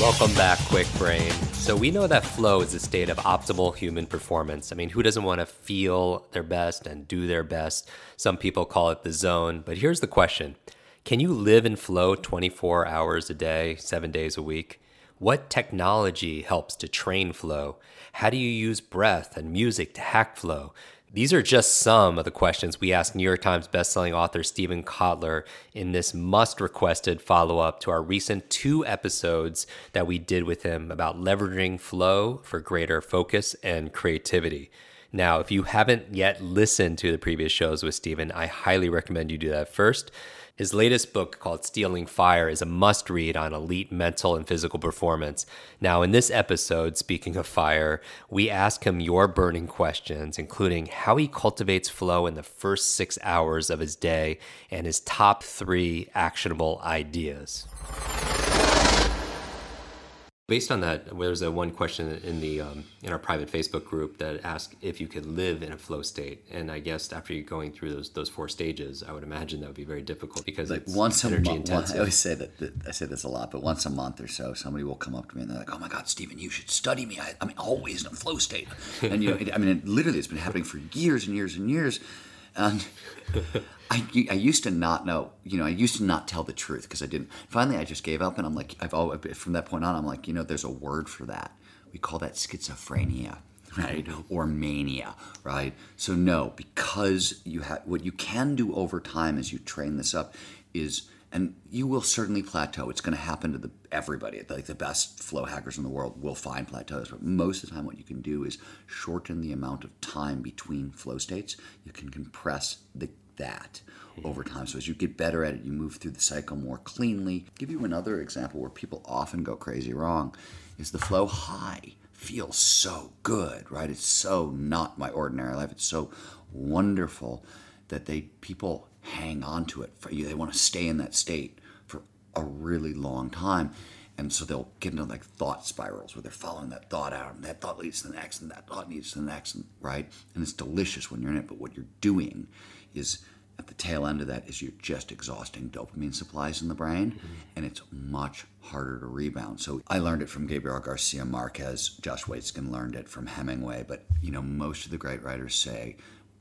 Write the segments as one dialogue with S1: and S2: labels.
S1: Welcome back, Kwik Brain. So, we know that flow is a state of optimal human performance. I mean, who doesn't want to feel their best and do their best? Some people call it the zone. But here's the question Can you live in flow 24 hours a day, seven days a week? What technology helps to train flow? How do you use breath and music to hack flow? These are just some of the questions we asked New York Times bestselling author Steven Kotler in this must requested follow up to our recent two episodes that we did with him about leveraging flow for greater focus and creativity. Now, if you haven't yet listened to the previous shows with Steven, I highly recommend you do that first. His latest book, called Stealing Fire, is a must read on elite mental and physical performance. Now, in this episode, speaking of fire, we ask him your burning questions, including how he cultivates flow in the first six hours of his day and his top three actionable ideas. Based on that, there's a one question in the um, in our private Facebook group that asked if you could live in a flow state, and I guess after you're going through those those four stages, I would imagine that would be very difficult because
S2: like once a month. I always say that, that I say this a lot, but once a month or so, somebody will come up to me and they're like, "Oh my God, Steven, you should study me. I, I'm always in a flow state." And you know, it, I mean, it, literally, it's been happening for years and years and years. And I, I used to not know, you know, I used to not tell the truth because I didn't. Finally, I just gave up, and I'm like, I've always, from that point on, I'm like, you know, there's a word for that. We call that schizophrenia, right, mm-hmm. or mania, right. So no, because you have what you can do over time as you train this up is, and you will certainly plateau. It's going to happen to the everybody. Like the best flow hackers in the world will find plateaus, but most of the time, what you can do is shorten the amount of time between flow states. You can compress the that over mm-hmm. time. So as you get better at it, you move through the cycle more cleanly. give you another example where people often go crazy wrong is the flow high feels so good, right? It's so not my ordinary life. It's so wonderful that they people hang on to it for you. They want to stay in that state for a really long time. And so they'll get into like thought spirals where they're following that thought out, and that thought leads to the next, and that thought leads to the next, and, right? And it's delicious when you're in it, but what you're doing is at the tail end of that is you're just exhausting dopamine supplies in the brain mm-hmm. and it's much harder to rebound so i learned it from gabriel garcia marquez josh waitzkin learned it from hemingway but you know most of the great writers say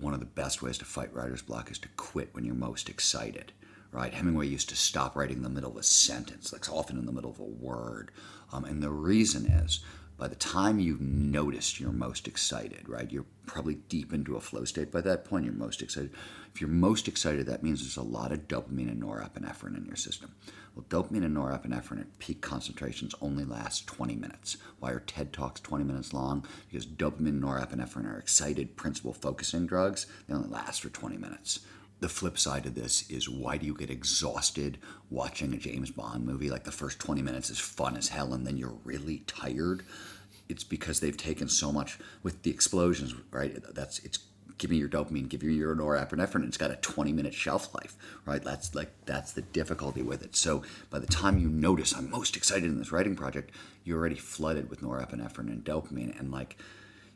S2: one of the best ways to fight writer's block is to quit when you're most excited right hemingway used to stop writing in the middle of a sentence like often in the middle of a word um, and the reason is by the time you've noticed you're most excited, right? You're probably deep into a flow state by that point. You're most excited. If you're most excited, that means there's a lot of dopamine and norepinephrine in your system. Well, dopamine and norepinephrine at peak concentrations only last 20 minutes. Why are TED Talks 20 minutes long? Because dopamine and norepinephrine are excited principal focusing drugs. They only last for 20 minutes, the flip side of this is why do you get exhausted watching a James Bond movie? Like the first 20 minutes is fun as hell and then you're really tired. It's because they've taken so much with the explosions, right? That's it's give me your dopamine, give me your norepinephrine. It's got a 20 minute shelf life, right? That's like that's the difficulty with it. So by the time you notice I'm most excited in this writing project, you're already flooded with norepinephrine and dopamine and like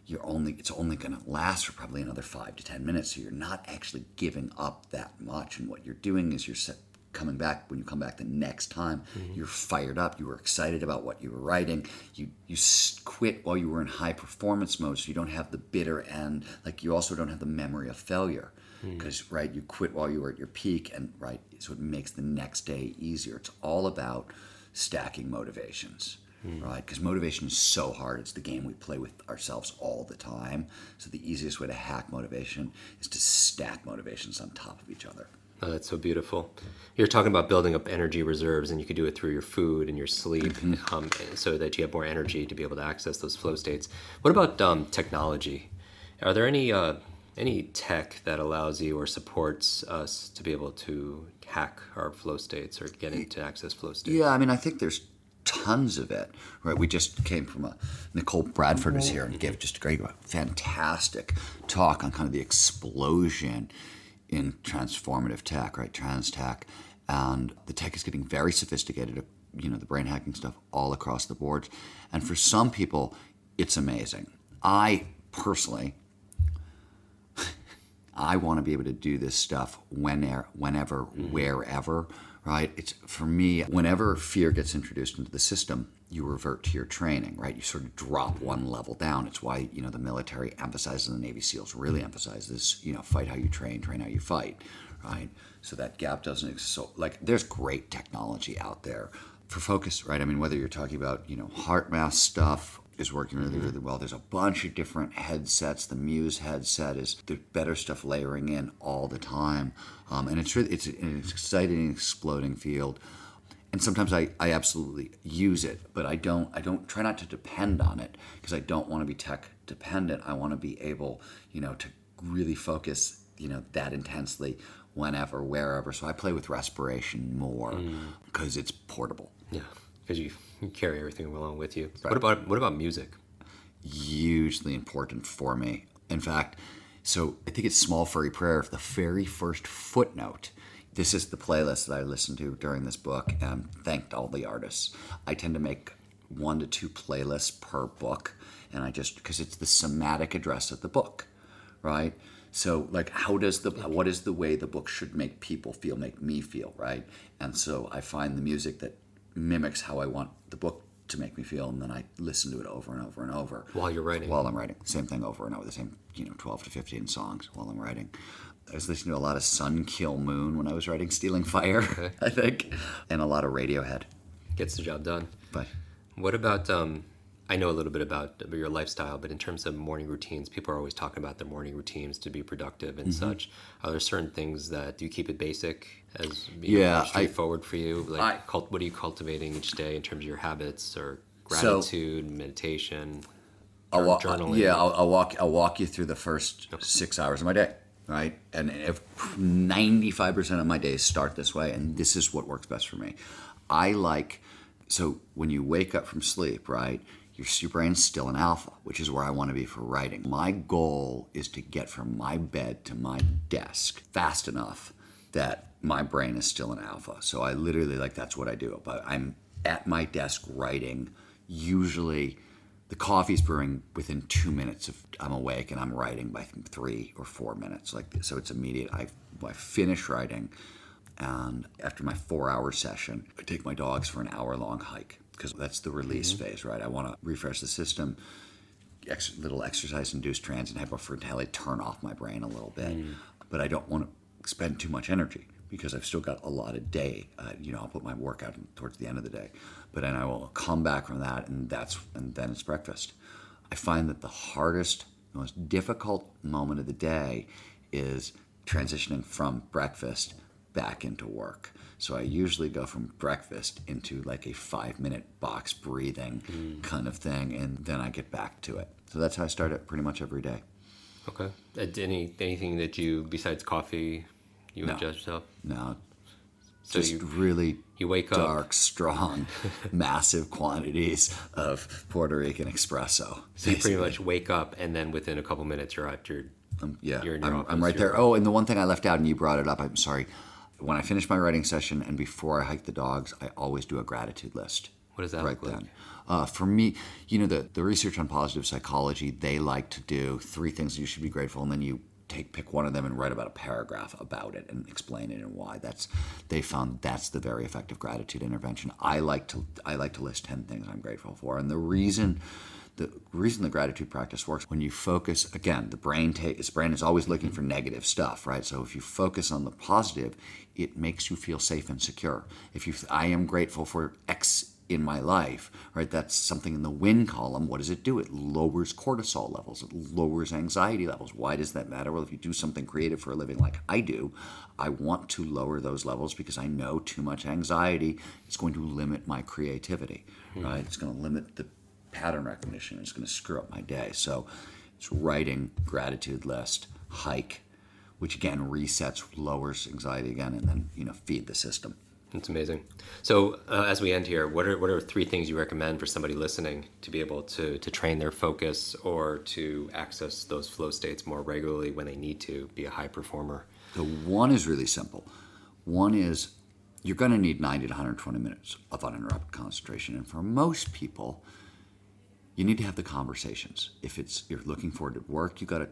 S2: you're only it's only going to last for probably another five to ten minutes so you're not actually giving up that much and what you're doing is you're set, coming back when you come back the next time mm-hmm. you're fired up you were excited about what you were writing you you quit while you were in high performance mode so you don't have the bitter end like you also don't have the memory of failure because mm-hmm. right you quit while you were at your peak and right so it makes the next day easier it's all about stacking motivations mm. right? Because motivation is so hard. It's the game we play with ourselves all the time. So the easiest way to hack motivation is to stack motivations on top of each other.
S1: Oh, that's so beautiful. You're talking about building up energy reserves, and you can do it through your food and your sleep, mm-hmm. um, so that you have more energy to be able to access those flow states. What about um, technology? Are there any uh, any tech that allows you or supports us to be able to hack our flow states or get into access flow states?
S2: Yeah, I mean, I think there's tons of it. Right, we just came from a Nichol Bradford was here and gave just a great, fantastic talk on kind of the explosion in transformative tech, right, trans tech, and the tech is getting very sophisticated. You know, the brain hacking stuff all across the board, and for some people, it's amazing. I personally I want to be able to do this stuff whenever, whenever, mm-hmm. wherever, right? It's for me, whenever fear gets introduced into the system, you revert to your training, right? You sort of drop one level down. It's why, you know, the military emphasizes, the Navy SEALs really mm-hmm. emphasize this, you know, fight how you train, train how you fight, right? So that gap doesn't exist. So, like, there's great technology out there for focus, right? I mean, whether you're talking about, you know, HeartMath stuff is working really, really well. There's a bunch of different headsets. The Muse headset is the better stuff layering in all the time, um, and it's really it's an exciting, exploding field. And sometimes I, I absolutely use it, but I don't I don't try not to depend on it because I don't want to be tech dependent. I want to be able, you know, to really focus, you know, that intensely whenever, wherever. So I play with respiration more because it's portable.
S1: Yeah, because you, you carry everything along with you. What about what about music?
S2: hugely important for me. In fact, so I think it's Small Furry Prayer, the very first footnote. This is the playlist that I listened to during this book and thanked all the artists. I tend to make one to two playlists per book, and I just because it's the somatic address of the book, right? So like how does the what is the way the book should make people feel, make me feel, right? And so I find the music that mimics how I want the book to make me feel, and then I listen to it over and over and over
S1: While you're writing.
S2: While I'm writing, same thing over and over, the same you know, 12 to 15 songs while I'm writing. I was listening to a lot of Sun Kil Moon when I was writing Stealing Fire, I think, and a lot of Radiohead.
S1: Gets the job done.
S2: But
S1: What about? Um, I know a little bit about your lifestyle, but in terms of morning routines, people are always talking about their morning routines to be productive and
S2: Mm-hmm.
S1: such. Are there certain things that do you keep it basic as being
S2: Yeah, I-
S1: straightforward for you? Like,
S2: I-
S1: cult, what are you cultivating each day in terms of your habits or
S2: So-
S1: gratitude, meditation,
S2: I'll walk,
S1: journaling?
S2: yeah, I'll, I'll walk. I'll walk you through the first six hours of my day, right? And if ninety-five percent of my days start this way, and this is what works best for me. I like so when you wake up from sleep, right? Your, your brain's still in alpha, which is where I want to be for writing. My goal is to get from my bed to my desk fast enough that my brain is still in alpha. So I literally like that's what I do. But I'm at my desk writing. Usually, the coffee's brewing within two minutes of I'm awake, and I'm writing by three or four minutes. Like so, it's immediate. I I finish writing, and after my four-hour session, I take my dogs for an hour-long hike because that's the release phase, right? I want to refresh the system. Ex- little exercise-induced transient hypofrontality turn off my brain a little bit, but I don't want to spend too much energy because I've still got a lot of day. Uh, you know, I'll put my workout in towards the end of the day, but then I will come back from that, and that's and then it's breakfast. I find that the hardest, most difficult moment of the day is transitioning from breakfast back into work. So I usually go from breakfast into like a five minute box breathing kind of thing, and then I get back to it. So that's how I start it pretty much every day.
S1: Okay. Uh, Any anything that you besides coffee you
S2: No.
S1: ingest yourself?
S2: No.
S1: So
S2: just
S1: you
S2: really
S1: you wake up-
S2: dark, strong, massive quantities of Puerto Rican espresso.
S1: so you pretty much wake up and then within a couple minutes you're at your
S2: Um, yeah,
S1: You're in your
S2: I'm,
S1: office,
S2: I'm right there. Oh, and the one thing I left out, and you brought it up, I'm sorry. When I finish my writing session and before I hike the dogs, I always do a gratitude list.
S1: What does that
S2: right
S1: look like?
S2: then. Uh, for me, you know, the, the research on positive psychology, they like to do three things you should be grateful, and then you take pick one of them and write about a paragraph about it and explain it and why. That's they found that's the very effective gratitude intervention. I like to I like to list ten things I'm grateful for, and the reason the reason the gratitude practice works when you focus again the brain ta- its brain is always looking for negative stuff right? So if you focus on the positive it makes you feel safe and secure. If you i am grateful for x in my life right that's something in the win column what does it do? It lowers cortisol levels it lowers anxiety levels. Why does that matter? Well if you do something creative for a living like i do i want to lower those levels because i know too much anxiety is going to limit my creativity hmm. right? It's going to limit the pattern recognition is going to screw up my day. So it's writing, gratitude list, hike, which again resets, lowers anxiety again, and then you know feed the system.
S1: It's amazing. So, uh, as we end here, what are what are three things you recommend for somebody listening to be able to to train their focus or to access those flow states more regularly when they need to be a high performer?
S2: The one is really simple. One is you're going to need 90 to 120 minutes of uninterrupted concentration, and for most people, you need to have the conversations. If it's you're looking forward to work, you got to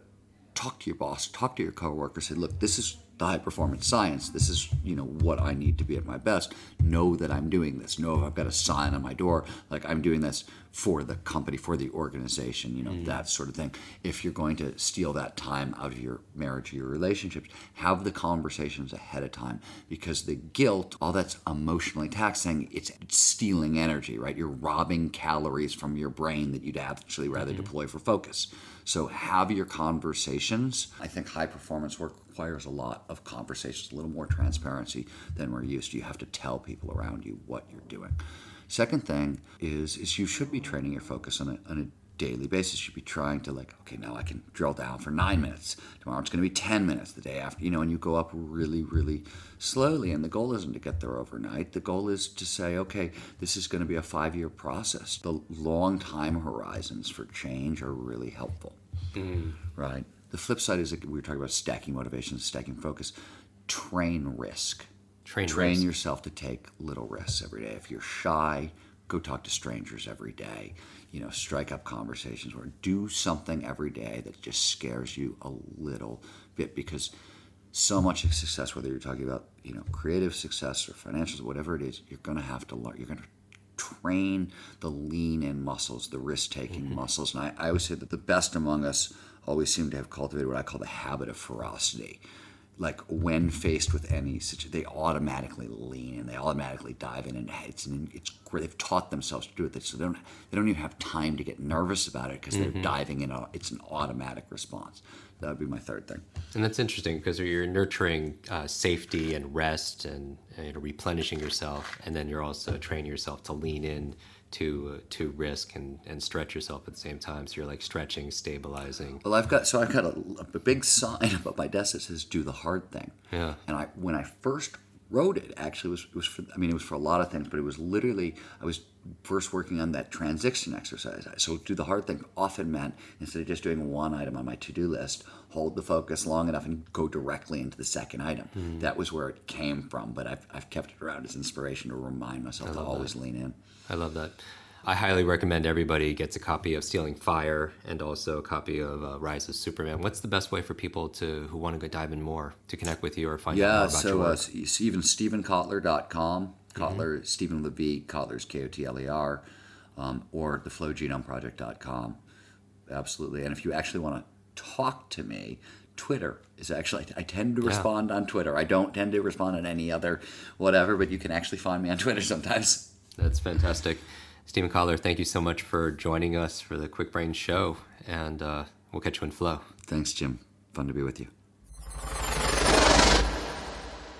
S2: talk to your boss, talk to your coworker, say, look, this is the high performance science. This is, you know, what I need to be at my best. Know that I'm doing this. Know if I've got a sign on my door, like I'm doing this for the company, for the organization, you know, mm. that sort of thing. If you're going to steal that time out of your marriage or your relationships, have the conversations ahead of time because the guilt, all that's emotionally taxing, it's stealing energy, right? You're robbing calories from your brain that you'd actually rather mm-hmm. deploy for focus. So have your conversations. I think high performance work requires a lot of conversations, a little more transparency than we're used to. You have to tell people around you what you're doing. Second thing is is you should be training your focus on a, on a daily basis. You should be trying to like, okay, now I can drill down for nine minutes. Tomorrow it's going to be 10 minutes the day after, you know, and you go up really, really slowly. And the goal isn't to get there overnight. The goal is to say, okay, this is going to be a five year process. The long time horizons for change are really helpful, mm. right? The flip side is we were talking about stacking motivation, stacking focus. Train risk.
S1: Train,
S2: Train
S1: risk.
S2: yourself to take little risks every day. If you're shy, go talk to strangers every day. You know, strike up conversations or do something every day that just scares you a little bit because so much of success, whether you're talking about you know creative success or financials, whatever it is, you're going to have to learn. You're going to train the lean in muscles, the risk taking mm-hmm. muscles. And I, I always say that the best among us always seem to have cultivated what I call the habit of ferocity. Like when faced with any situation, they automatically lean and they automatically dive in, and it's it's great. They've taught themselves to do it, so they don't they don't even have time to get nervous about it because mm-hmm. they're diving in. It's an automatic response. That would be my third thing.
S1: And that's interesting because you're nurturing uh, safety and rest and, and you know, replenishing yourself, and then you're also training yourself to lean in to uh, to risk and, and stretch yourself at the same time. So you're like stretching, stabilizing.
S2: Well, I've got so I've got a, a big sign above my desk that says "Do the hard thing."
S1: Yeah.
S2: And I when I first wrote it, actually was was for I mean it was for a lot of things, but it was literally I was first working on that transition exercise. So do the hard thing often meant instead of just doing one item on my to-do list, hold the focus long enough and go directly into the second item. Mm. That was where it came from, but I've, I've kept it around as inspiration to remind myself to always
S1: that.
S2: lean in.
S1: I love that. I highly recommend everybody gets a copy of Stealing Fire and also a copy of uh, Rise of Superman. What's the best way for people to who want to go dive in more to connect with you or find
S2: yeah, out
S1: more about
S2: so,
S1: your work?
S2: Yeah, so uh, even StevenKotler.com, Kotler, mm-hmm. Stephen Levy, Kotler's K-O-T-L-E-R, um, or theflowgenomeproject.com. Absolutely. And if you actually want to talk to me, Twitter is actually, I tend to respond yeah. on Twitter. I don't tend to respond on any other whatever, but you can actually find me on Twitter sometimes.
S1: That's fantastic. Steven Kotler, thank you so much for joining us for the Kwik Brain Show, and uh, we'll catch you in flow.
S2: Thanks, Jim. Fun to be with you.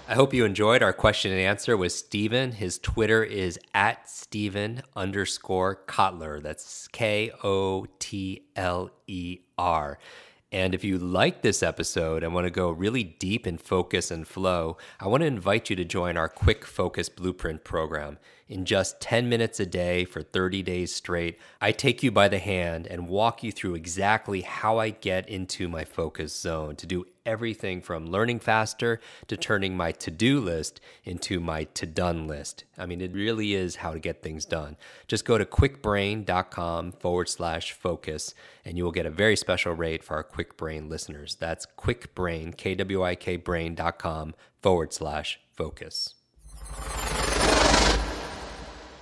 S1: I hope you enjoyed our question and answer with Steven. His Twitter is at Steven underscore Kotler. That's K O T L E R. And if you like this episode and want to go really deep in focus and flow, I want to invite you to join our Kwik Focus Blueprint program. In just 10 minutes a day for 30 days straight, I take you by the hand and walk you through exactly how I get into my focus zone to do everything from learning faster to turning my to do list into my to done list. I mean, it really is how to get things done. Just go to kwikbrain.com forward slash focus, and you will get a very special rate for our Kwik Brain listeners. That's kwikbrain, K W I K brain.com forward slash focus.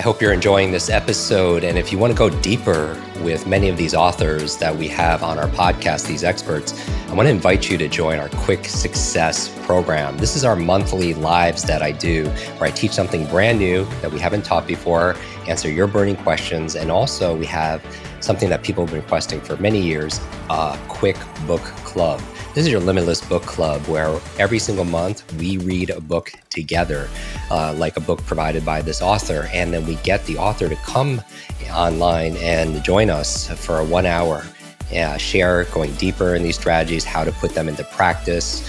S1: I hope you're enjoying this episode. And if you want to go deeper with many of these authors that we have on our podcast, these experts, I want to invite you to join our Kwik Success program. This is our monthly lives that I do, where I teach something brand new that we haven't taught before, answer your burning questions, and also we have something that people have been requesting for many years a quick book club. This is your Limitless Book Club, where every single month we read a book together, uh, like a book provided by this author. And then we get the author to come online and join us for a one hour uh, share going deeper in these strategies, how to put them into practice.